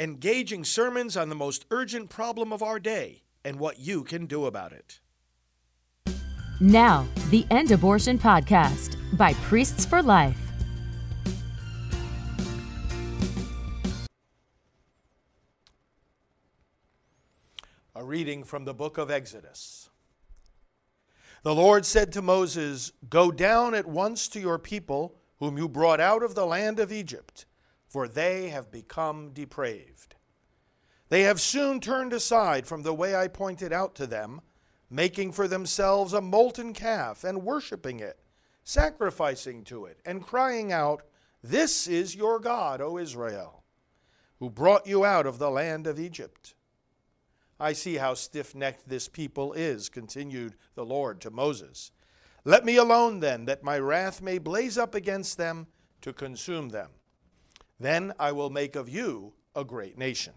engaging sermons on the most urgent problem of our day and what you can do about it. Now, the End Abortion Podcast by Priests for Life. A reading from the book of Exodus. The Lord said to Moses, Go down at once to your people, whom you brought out of the land of Egypt, for they have become depraved. They have soon turned aside from the way I pointed out to them, making for themselves a molten calf and worshiping it, sacrificing to it, and crying out, This is your God, O Israel, who brought you out of the land of Egypt. I see how stiff necked this people is, continued the Lord to Moses. Let me alone then, that my wrath may blaze up against them to consume them. Then I will make of you a great nation.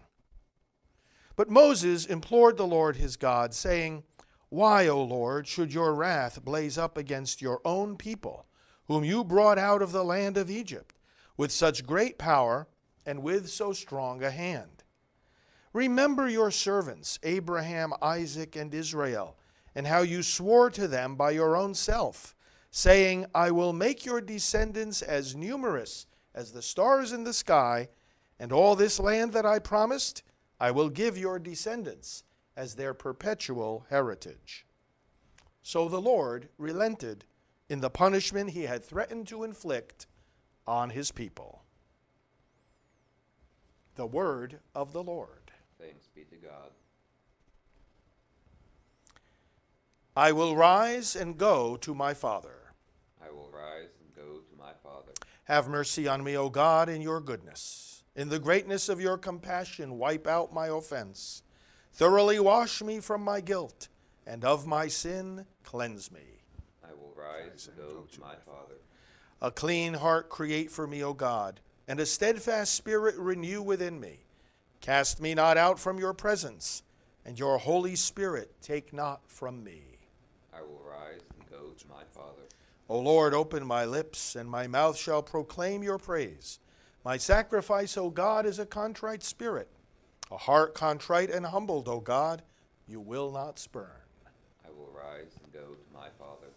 But Moses implored the Lord his God, saying, Why, O Lord, should your wrath blaze up against your own people, whom you brought out of the land of Egypt, with such great power and with so strong a hand? Remember your servants, Abraham, Isaac, and Israel, and how you swore to them by your own self, saying, I will make your descendants as numerous as the stars in the sky, and all this land that I promised, I will give your descendants as their perpetual heritage. So the Lord relented in the punishment he had threatened to inflict on his people. The word of the Lord. Thanks be to God. I will rise and go to my father. I will rise and go to my father. Have mercy on me, O God, in your goodness. In the greatness of your compassion, wipe out my offense. Thoroughly wash me from my guilt, and of my sin, cleanse me. I will rise and go to my father. A clean heart create for me, O God, and a steadfast spirit renew within me. Cast me not out from your presence, and your Holy Spirit take not from me. I will rise and go to my father. O Lord, open my lips, and my mouth shall proclaim your praise. My sacrifice, O God, is a contrite spirit, a heart contrite and humbled, O God, you will not spurn. I will rise and go to my father.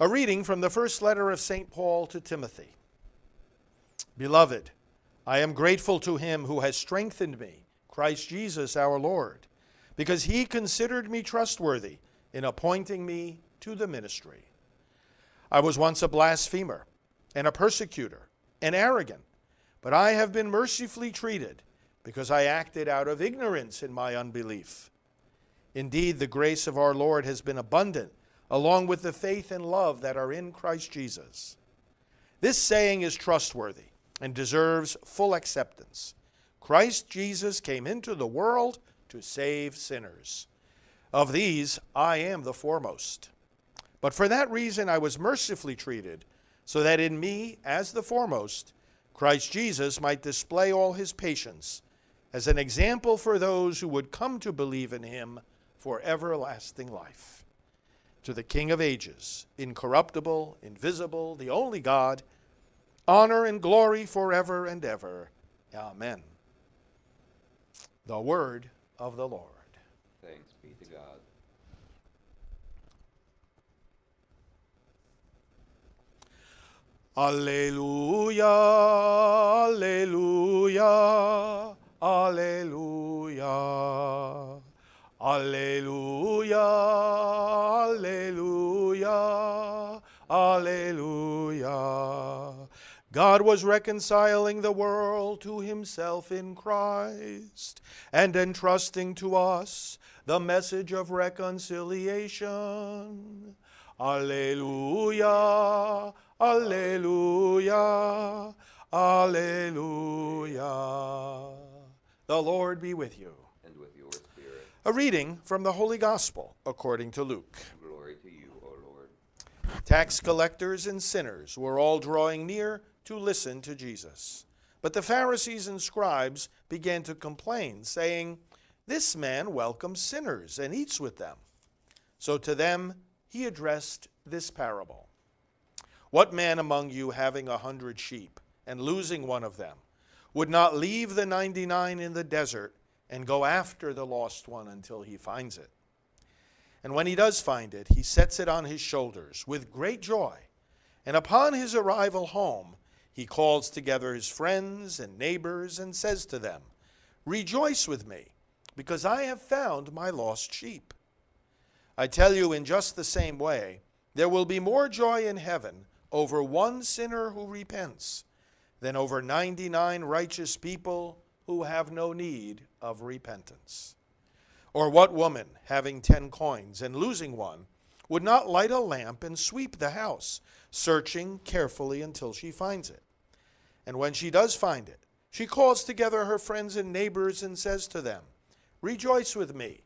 A reading from the first letter of St. Paul to Timothy. Beloved, I am grateful to him who has strengthened me, Christ Jesus our Lord, because he considered me trustworthy in appointing me to the ministry. I was once a blasphemer and a persecutor and arrogant, but I have been mercifully treated because I acted out of ignorance in my unbelief. Indeed, the grace of our Lord has been abundant, along with the faith and love that are in Christ Jesus. This saying is trustworthy and deserves full acceptance. Christ Jesus came into the world to save sinners. Of these, I am the foremost. But for that reason, I was mercifully treated, so that in me, as the foremost, Christ Jesus might display all his patience as an example for those who would come to believe in him for everlasting life. To the King of ages, incorruptible, invisible, the only God, honor and glory forever and ever. Amen. The word of the Lord. Be to God. Alleluia, Alleluia, Alleluia. Alleluia, Alleluia, Alleluia. God was reconciling the world to himself in Christ and entrusting to us the message of reconciliation. Alleluia, Alleluia, Alleluia. The Lord be with you. And with your spirit. A reading from the Holy Gospel according to Luke. Glory to you, O Lord. Tax collectors and sinners were all drawing near to listen to Jesus. But the Pharisees and scribes began to complain, saying, This man welcomes sinners and eats with them. So to them he addressed this parable What man among you, having a hundred sheep, and losing one of them, would not leave the 99 in the desert and go after the lost one until he finds it. And when he does find it, he sets it on his shoulders with great joy. And upon his arrival home, he calls together his friends and neighbors and says to them, Rejoice with me, because I have found my lost sheep. I tell you, in just the same way, there will be more joy in heaven over one sinner who repents than over 99 righteous people who have no need of repentance. Or what woman, having ten coins and losing one, would not light a lamp and sweep the house, searching carefully until she finds it? And when she does find it, she calls together her friends and neighbors and says to them, Rejoice with me,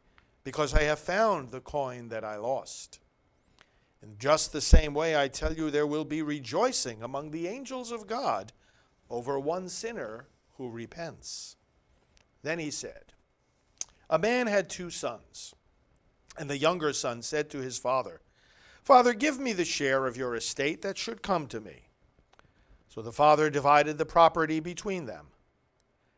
because I have found the coin that I lost. In just the same way, I tell you, there will be rejoicing among the angels of God over one sinner who repents. Then he said, A man had two sons, and the younger son said to his father, Father, give me the share of your estate that should come to me. So the father divided the property between them.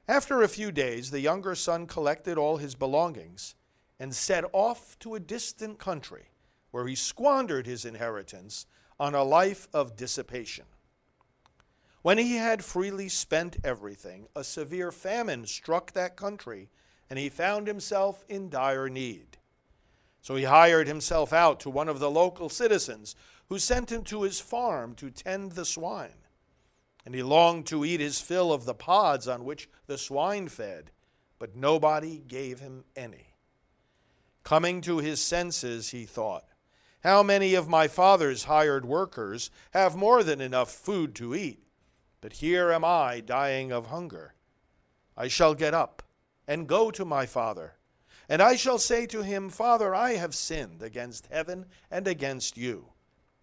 After a few days, the younger son collected all his belongings and set off to a distant country where he squandered his inheritance on a life of dissipation. When he had freely spent everything, a severe famine struck that country, and he found himself in dire need. So he hired himself out to one of the local citizens, who sent him to his farm to tend the swine. And he longed to eat his fill of the pods on which the swine fed, but nobody gave him any. Coming to his senses, he thought, how many of my father's hired workers have more than enough food to eat? But here am I dying of hunger. I shall get up and go to my father, and I shall say to him, Father, I have sinned against heaven and against you.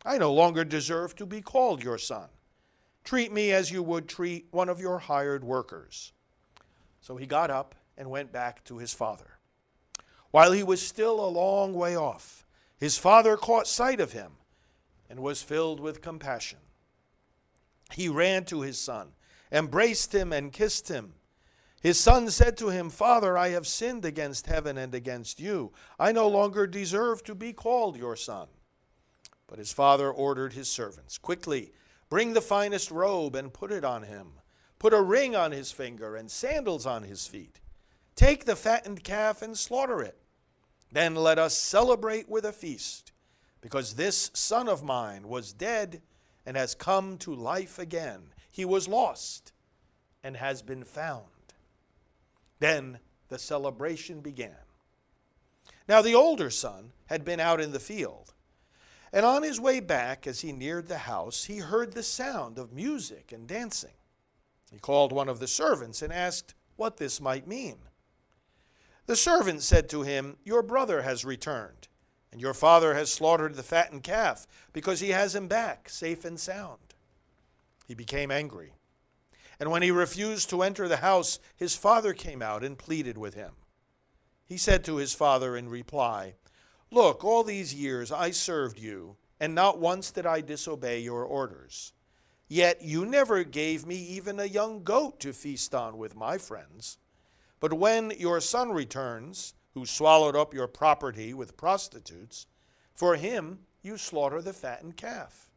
I no longer deserve to be called your son. Treat me as you would treat one of your hired workers. So he got up and went back to his father. While he was still a long way off, his father caught sight of him and was filled with compassion. He ran to his son, embraced him, and kissed him. His son said to him, Father, I have sinned against heaven and against you. I no longer deserve to be called your son. But his father ordered his servants, Quickly, bring the finest robe and put it on him. Put a ring on his finger and sandals on his feet. Take the fattened calf and slaughter it then let us celebrate with a feast, because this son of mine was dead and has come to life again. He was lost and has been found. Then the celebration began. Now the older son had been out in the field, and on his way back, as he neared the house, he heard the sound of music and dancing. He called one of the servants and asked what this might mean. The servant said to him, Your brother has returned, and your father has slaughtered the fattened calf, because he has him back, safe and sound. He became angry. And when he refused to enter the house, his father came out and pleaded with him. He said to his father in reply, Look, all these years I served you, and not once did I disobey your orders. Yet you never gave me even a young goat to feast on with my friends. But when your son returns, who swallowed up your property with prostitutes, for him you slaughter the fattened calf.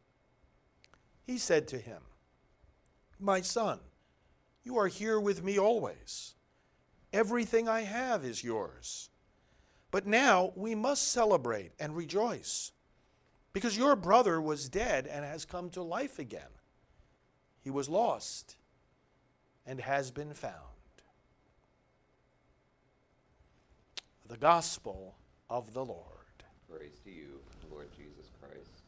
He said to him, My son, you are here with me always. Everything I have is yours. But now we must celebrate and rejoice, because your brother was dead and has come to life again. He was lost and has been found. the gospel of the Lord. Praise to you, Lord Jesus Christ.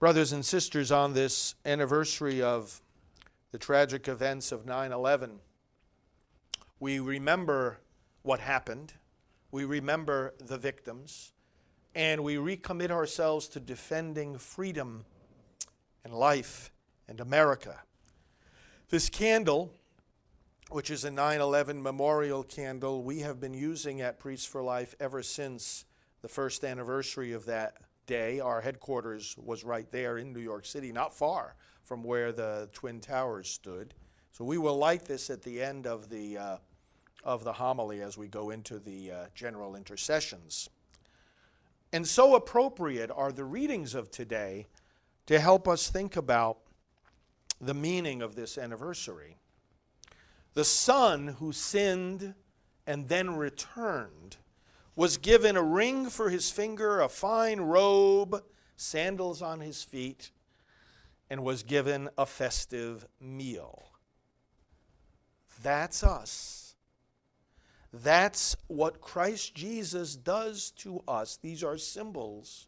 Brothers and sisters, on this anniversary of the tragic events of 9 11, we remember what happened, we remember the victims, and we recommit ourselves to defending freedom and life and America. This candle which is a 9 11 memorial candle we have been using at Priests for Life ever since the first anniversary of that day. Our headquarters was right there in New York City, not far from where the Twin Towers stood. So we will light this at the end of the, uh, of the homily as we go into the uh, general intercessions. And so appropriate are the readings of today to help us think about the meaning of this anniversary. The son who sinned and then returned was given a ring for his finger, a fine robe, sandals on his feet, and was given a festive meal. That's us. That's what Christ Jesus does to us. These are symbols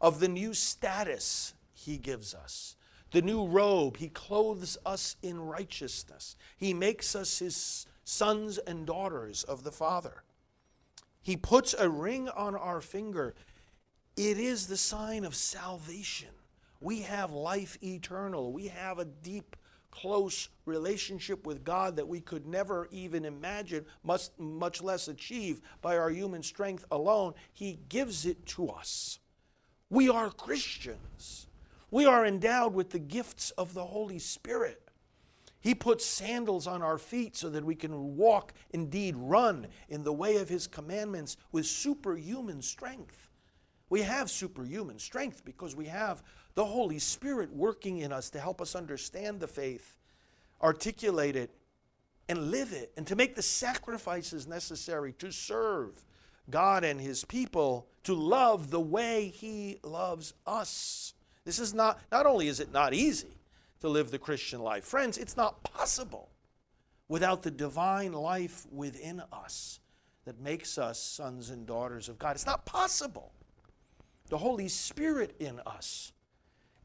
of the new status he gives us. The new robe, he clothes us in righteousness. He makes us his sons and daughters of the Father. He puts a ring on our finger. It is the sign of salvation. We have life eternal. We have a deep close relationship with God that we could never even imagine, much, much less achieve by our human strength alone. He gives it to us. We are Christians. We are endowed with the gifts of the Holy Spirit. He puts sandals on our feet so that we can walk, indeed run, in the way of His commandments with superhuman strength. We have superhuman strength because we have the Holy Spirit working in us to help us understand the faith, articulate it, and live it, and to make the sacrifices necessary to serve God and His people, to love the way He loves us. This is not, not only is it not easy to live the Christian life, friends, it's not possible without the divine life within us that makes us sons and daughters of God. It's not possible. The Holy Spirit in us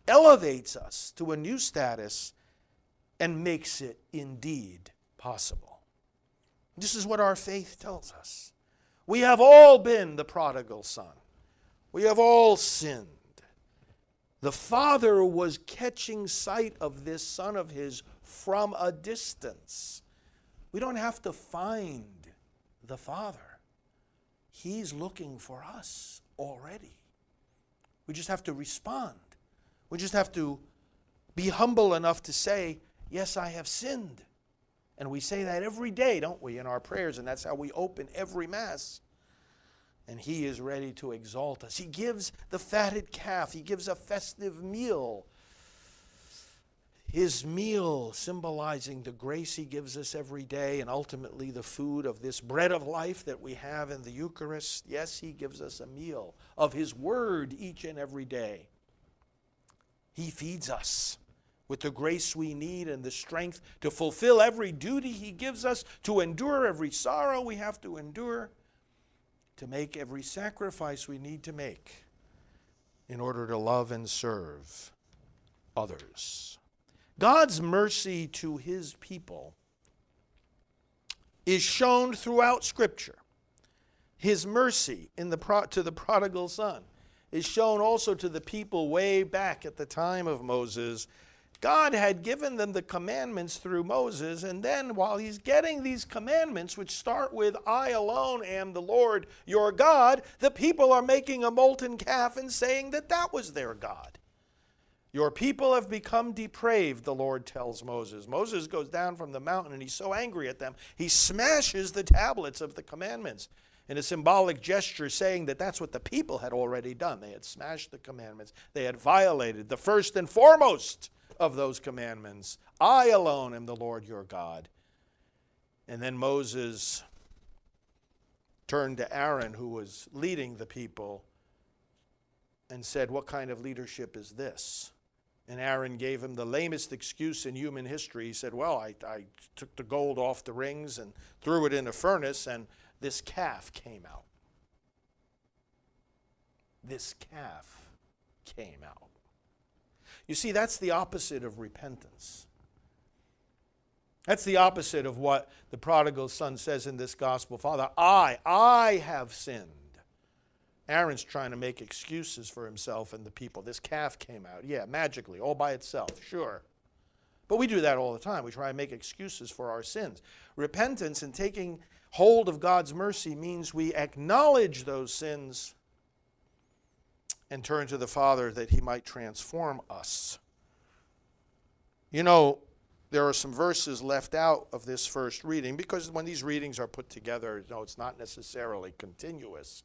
elevates us to a new status and makes it indeed possible. This is what our faith tells us. We have all been the prodigal son. We have all sinned. The father was catching sight of this son of his from a distance. We don't have to find the father, he's looking for us already. We just have to respond. We just have to be humble enough to say, Yes, I have sinned. And we say that every day, don't we, in our prayers, and that's how we open every Mass. And He is ready to exalt us. He gives the fatted calf, He gives a festive meal. His meal symbolizing the grace He gives us every day and ultimately the food of this bread of life that we have in the Eucharist. Yes, He gives us a meal of His Word each and every day. He feeds us with the grace we need and the strength to fulfill every duty He gives us, to endure every sorrow we have to endure, to make every sacrifice we need to make in order to love and serve others. God's mercy to His people is shown throughout Scripture. His mercy in the to the prodigal son is shown also to the people way back at the time of Moses. God had given them the commandments through Moses, and then while he's getting these commandments, which start with, I alone am the Lord your God, the people are making a molten calf and saying that that was their God. Your people have become depraved, the Lord tells Moses. Moses goes down from the mountain and he's so angry at them, he smashes the tablets of the commandments in a symbolic gesture saying that that's what the people had already done. They had smashed the commandments, they had violated the first and foremost of those commandments. I alone am the Lord your God. And then Moses turned to Aaron, who was leading the people, and said, What kind of leadership is this? And Aaron gave him the lamest excuse in human history. He said, Well, I, I took the gold off the rings and threw it in a furnace, and this calf came out. This calf came out. You see, that's the opposite of repentance. That's the opposite of what the prodigal son says in this gospel. Father, I, I have sinned. Aaron's trying to make excuses for himself and the people. This calf came out. Yeah, magically, all by itself, sure. But we do that all the time. We try and make excuses for our sins. Repentance and taking hold of God's mercy means we acknowledge those sins and turn to the Father that He might transform us. You know, there are some verses left out of this first reading because when these readings are put together, you know, it's not necessarily continuous.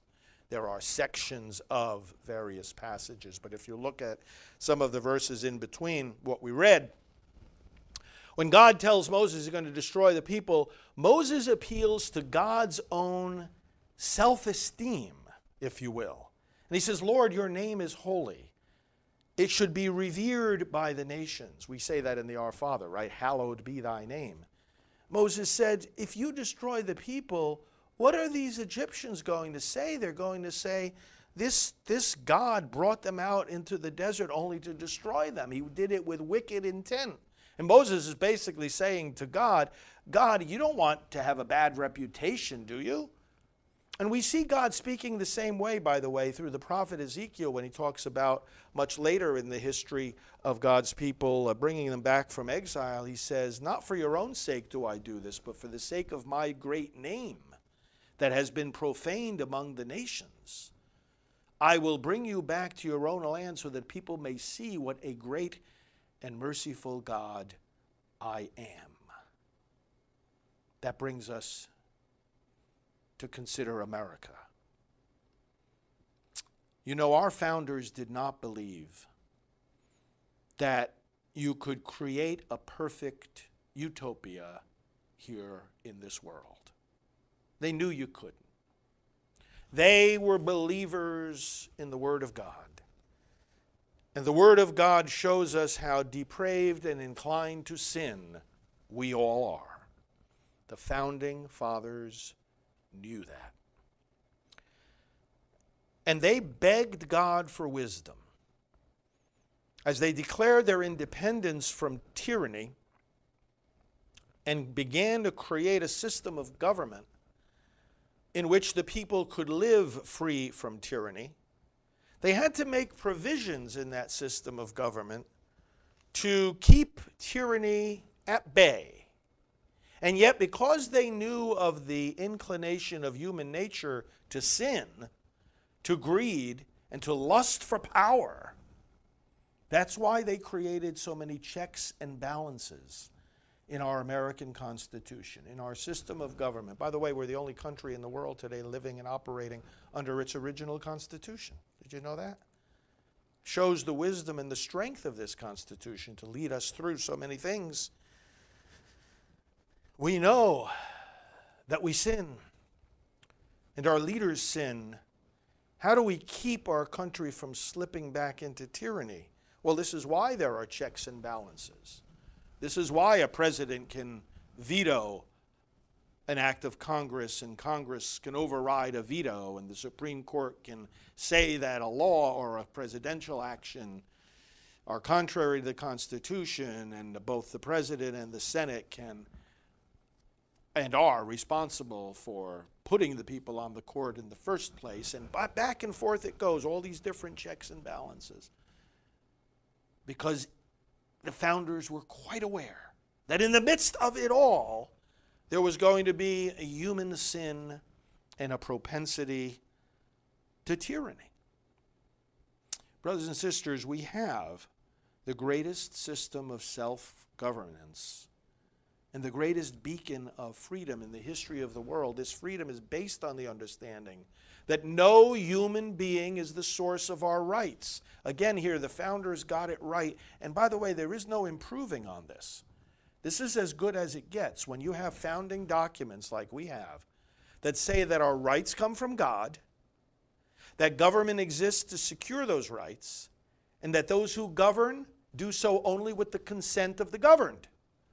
There are sections of various passages. But if you look at some of the verses in between what we read, when God tells Moses he's going to destroy the people, Moses appeals to God's own self esteem, if you will. And he says, Lord, your name is holy. It should be revered by the nations. We say that in the Our Father, right? Hallowed be thy name. Moses said, If you destroy the people, what are these Egyptians going to say? They're going to say, this, this God brought them out into the desert only to destroy them. He did it with wicked intent. And Moses is basically saying to God, God, you don't want to have a bad reputation, do you? And we see God speaking the same way, by the way, through the prophet Ezekiel when he talks about much later in the history of God's people uh, bringing them back from exile. He says, Not for your own sake do I do this, but for the sake of my great name that has been profaned among the nations. I will bring you back to your own land so that people may see what a great and merciful God I am. That brings us to consider America. You know, our founders did not believe that you could create a perfect utopia here in this world. They knew you couldn't. They were believers in the Word of God. And the Word of God shows us how depraved and inclined to sin we all are. The founding fathers knew that. And they begged God for wisdom. As they declared their independence from tyranny and began to create a system of government in which the people could live free from tyranny, they had to make provisions in that system of government to keep tyranny at bay. And yet, because they knew of the inclination of human nature to sin, to greed, and to lust for power, that's why they created so many checks and balances in our American Constitution, in our system of government. By the way, we're the only country in the world today living and operating under its original Constitution. Did you know that? Shows the wisdom and the strength of this Constitution to lead us through so many things. We know that we sin and our leaders sin. How do we keep our country from slipping back into tyranny? Well, this is why there are checks and balances. This is why a president can veto an act of Congress and Congress can override a veto and the Supreme Court can say that a law or a presidential action are contrary to the Constitution and both the President and the Senate can and are responsible for putting the people on the court in the first place. And back and forth it goes, all these different checks and balances. Because the founders were quite aware that in the midst of it all, there was going to be a human sin and a propensity to tyranny. Brothers and sisters, we have the greatest system of self governance and the greatest beacon of freedom in the history of the world. This freedom is based on the understanding that no human being is the source of our rights. Again, here, the founders got it right. And by the way, there is no improving on this. This is as good as it gets when you have founding documents like we have that say that our rights come from God, that government exists to secure those rights, and that those who govern do so only with the consent of the governed.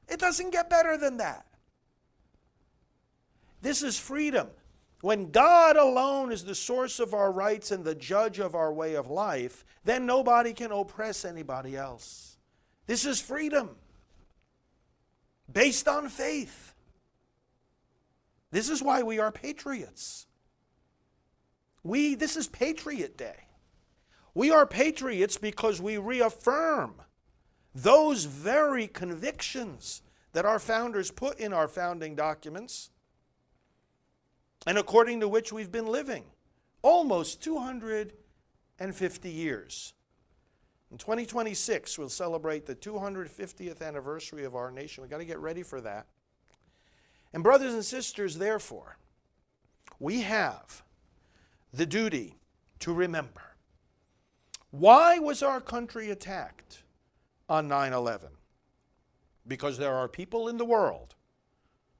It doesn't get better than that. This is freedom. When God alone is the source of our rights and the judge of our way of life, then nobody can oppress anybody else. This is freedom based on faith. This is why we are patriots. We this is patriot day. We are patriots because we reaffirm those very convictions that our founders put in our founding documents and according to which we've been living almost 250 years. In 2026, we'll celebrate the 250th anniversary of our nation. We've got to get ready for that. And, brothers and sisters, therefore, we have the duty to remember. Why was our country attacked on 9 11? Because there are people in the world,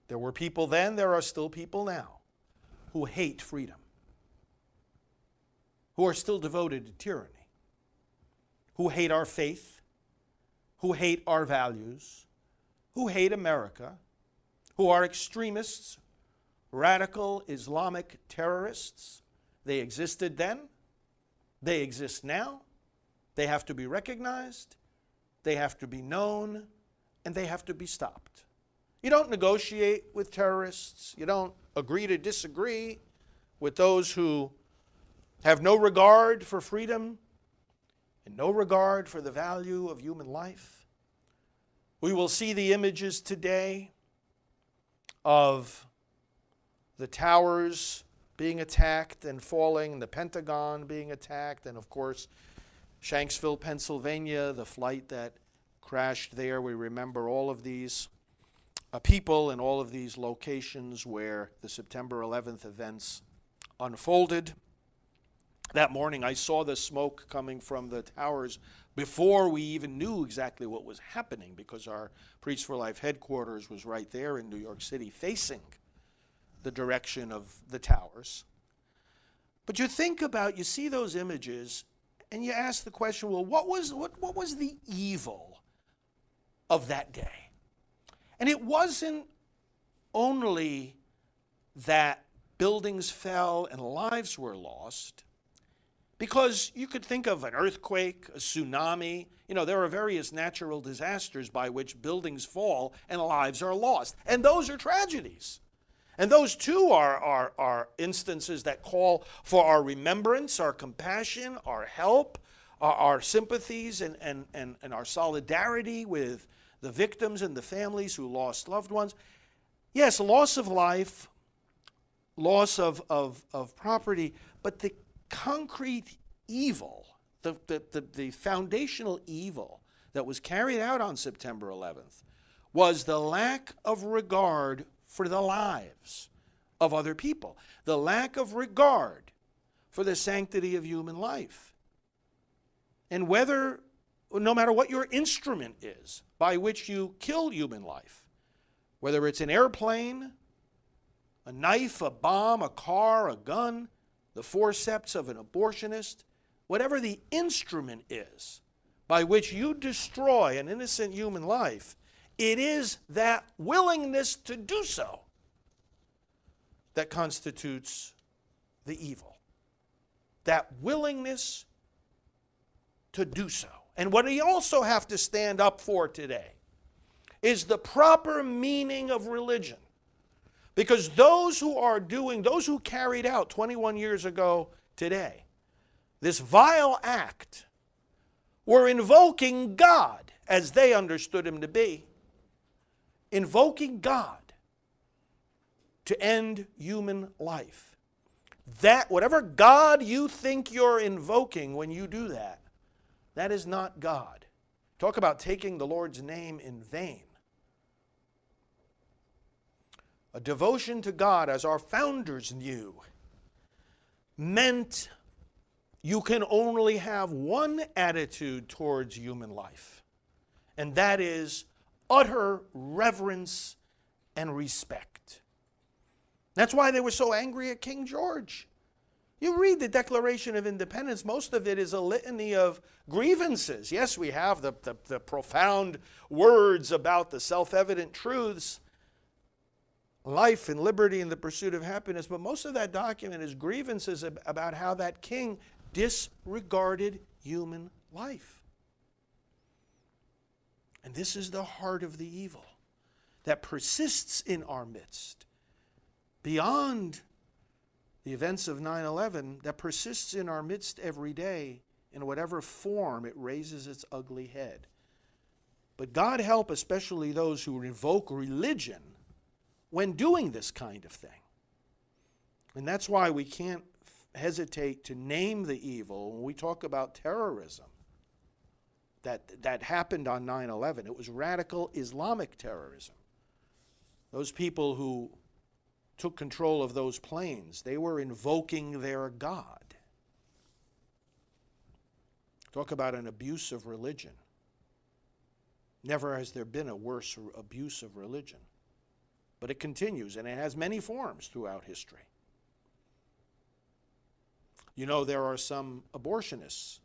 there were people then, there are still people now, who hate freedom, who are still devoted to tyranny, who hate our faith, who hate our values, who hate America, who are extremists, radical Islamic terrorists. They existed then, they exist now, they have to be recognized, they have to be known, and they have to be stopped. You don't negotiate with terrorists, you don't agree to disagree with those who have no regard for freedom and no regard for the value of human life. We will see the images today of the towers being attacked and falling, the Pentagon being attacked, and of course, Shanksville, Pennsylvania, the flight that crashed there. We remember all of these uh, people and all of these locations where the September 11th events unfolded. That morning, I saw the smoke coming from the towers before we even knew exactly what was happening because our Priests for Life headquarters was right there in New York City facing the direction of the towers. But you think about, you see those images, and you ask the question well, what was, what, what was the evil of that day? And it wasn't only that buildings fell and lives were lost, because you could think of an earthquake, a tsunami. You know, there are various natural disasters by which buildings fall and lives are lost. And those are tragedies. And those too are, are, are instances that call for our remembrance, our compassion, our help, our, our sympathies, and, and, and, and our solidarity with the victims and the families who lost loved ones. Yes, loss of life, loss of, of, of property, but the concrete evil, the, the, the, the, foundational evil that was carried out on September 11th was the lack of regard for the lives of other people, the lack of regard for the sanctity of human life. And whether, no matter what your instrument is by which you kill human life, whether it's an airplane, a knife, a bomb, a car, a gun, the forceps of an abortionist, whatever the instrument is by which you destroy an innocent human life, it is that willingness to do so that constitutes the evil. That willingness to do so. And what we also have to stand up for today is the proper meaning of religion. Because those who are doing, those who carried out 21 years ago today, this vile act, were invoking God as they understood Him to be, invoking God to end human life. That, whatever God you think you're invoking when you do that, that is not God. Talk about taking the Lord's name in vain. A devotion to God, as our founders knew, meant you can only have one attitude towards human life, and that is utter reverence and respect. That's why they were so angry at King George. You read the Declaration of Independence, most of it is a litany of grievances. Yes, we have the, the, the profound words about the self evident truths, life and liberty and the pursuit of happiness, but most of that document is grievances about how that king disregarded human life. And this is the heart of the evil that persists in our midst beyond the events of 9 11, that persists in our midst every day in whatever form it raises its ugly head. But God help especially those who invoke religion when doing this kind of thing. And that's why we can't hesitate to name the evil when we talk about terrorism. that, that happened on 9 11. It was radical Islamic terrorism. Those people who took control of those planes, they were invoking their God. Talk about an abuse of religion. Never has there been a worse abuse of religion. But it continues, and it has many forms throughout history. You know, there are some abortionists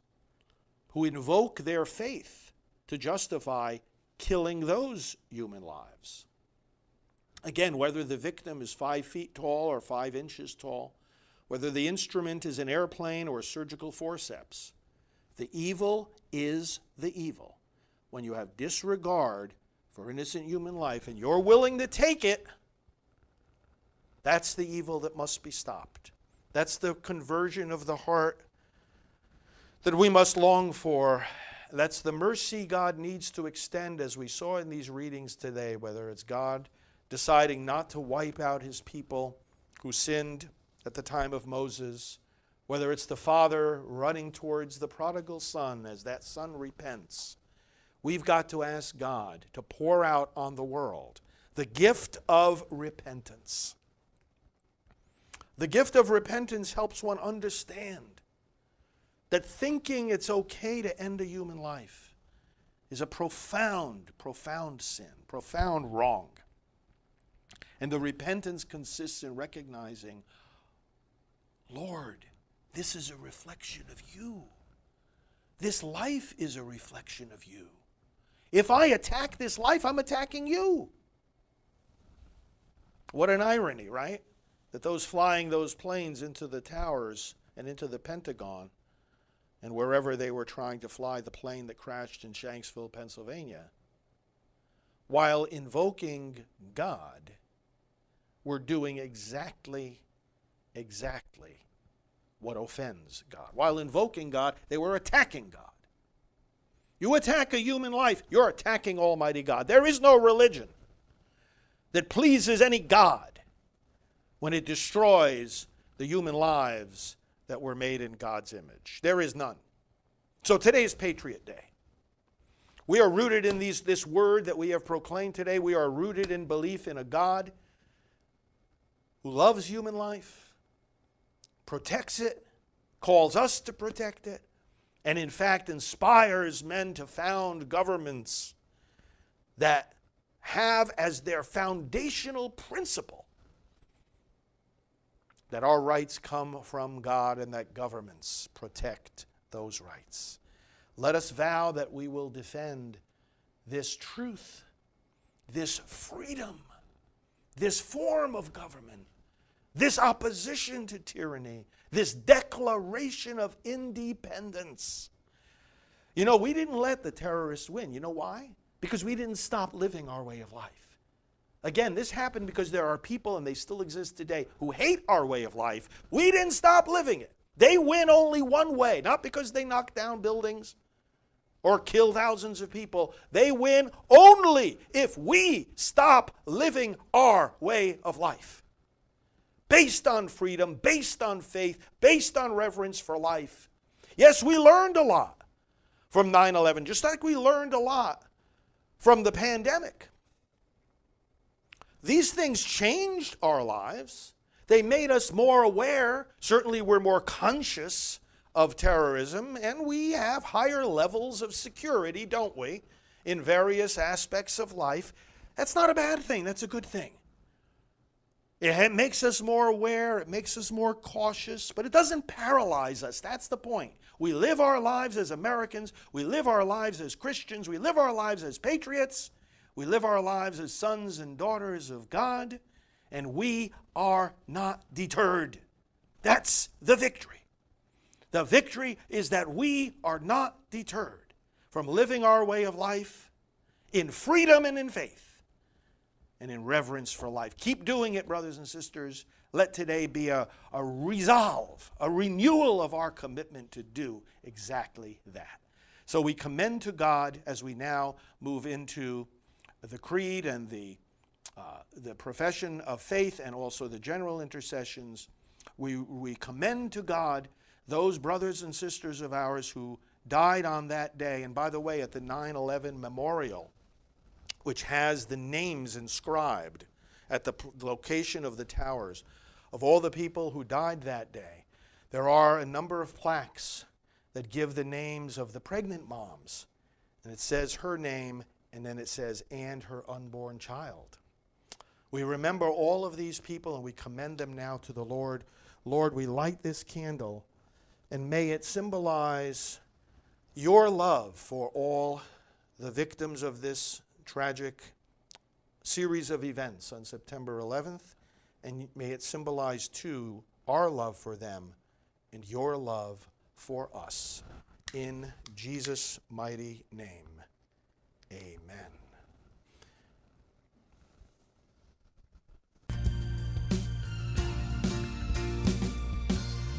who invoke their faith to justify killing those human lives. Again, whether the victim is five feet tall or five inches tall, whether the instrument is an airplane or surgical forceps, the evil is the evil. When you have disregard for innocent human life and you're willing to take it, that's the evil that must be stopped. That's the conversion of the heart that we must long for. That's the mercy God needs to extend, as we saw in these readings today, whether it's God deciding not to wipe out his people who sinned at the time of Moses, whether it's the father running towards the prodigal son as that son repents. We've got to ask God to pour out on the world the gift of repentance. The gift of repentance helps one understand that thinking it's okay to end a human life is a profound, profound sin, profound wrong. And the repentance consists in recognizing, Lord, this is a reflection of you. This life is a reflection of you. If I attack this life, I'm attacking you. What an irony, right? That those flying those planes into the towers and into the Pentagon and wherever they were trying to fly the plane that crashed in Shanksville, Pennsylvania, while invoking God, were doing exactly, exactly what offends God. While invoking God, they were attacking God. You attack a human life, you're attacking Almighty God. There is no religion that pleases any God when it destroys the human lives that were made in God's image. There is none. So today is Patriot Day. We are rooted in these, this word that we have proclaimed today. We are rooted in belief in a God who loves human life, protects it, calls us to protect it, and in fact inspires men to found governments that have as their foundational principle that our rights come from God and that governments protect those rights. Let us vow that we will defend this truth, this freedom, this form of government this opposition to tyranny, this declaration of independence. You know, we didn't let the terrorists win. You know why? Because we didn't stop living our way of life. Again, this happened because there are people, and they still exist today, who hate our way of life. We didn't stop living it. They win only one way, not because they knock down buildings or kill thousands of people. They win only if we stop living our way of life based on freedom, based on faith, based on reverence for life. Yes, we learned a lot from 9 11, just like we learned a lot from the pandemic. These things changed our lives. They made us more aware. Certainly, we're more conscious of terrorism, and we have higher levels of security, don't we, in various aspects of life. That's not a bad thing, that's a good thing. It makes us more aware, it makes us more cautious, but it doesn't paralyze us. That's the point. We live our lives as Americans, we live our lives as Christians, we live our lives as patriots, we live our lives as sons and daughters of God, and we are not deterred. That's the victory. The victory is that we are not deterred from living our way of life in freedom and in faith and in reverence for life. Keep doing it, brothers and sisters. Let today be a, a resolve, a renewal of our commitment to do exactly that. So we commend to God as we now move into the creed and the, uh, the profession of faith and also the general intercessions. We, we commend to God those brothers and sisters of ours who died on that day. And by the way, at the 9 11 memorial, which has the names inscribed at the p- location of the towers of all the people who died that day, there are a number of plaques that give the names of the pregnant moms. And it says her name, and then it says, and her unborn child. We remember all of these people and we commend them now to the Lord. Lord, we light this candle, and may it symbolize your love for all the victims of this tragic series of events on September 11th, and may it symbolize too our love for them and your love for us. In Jesus' mighty name, amen.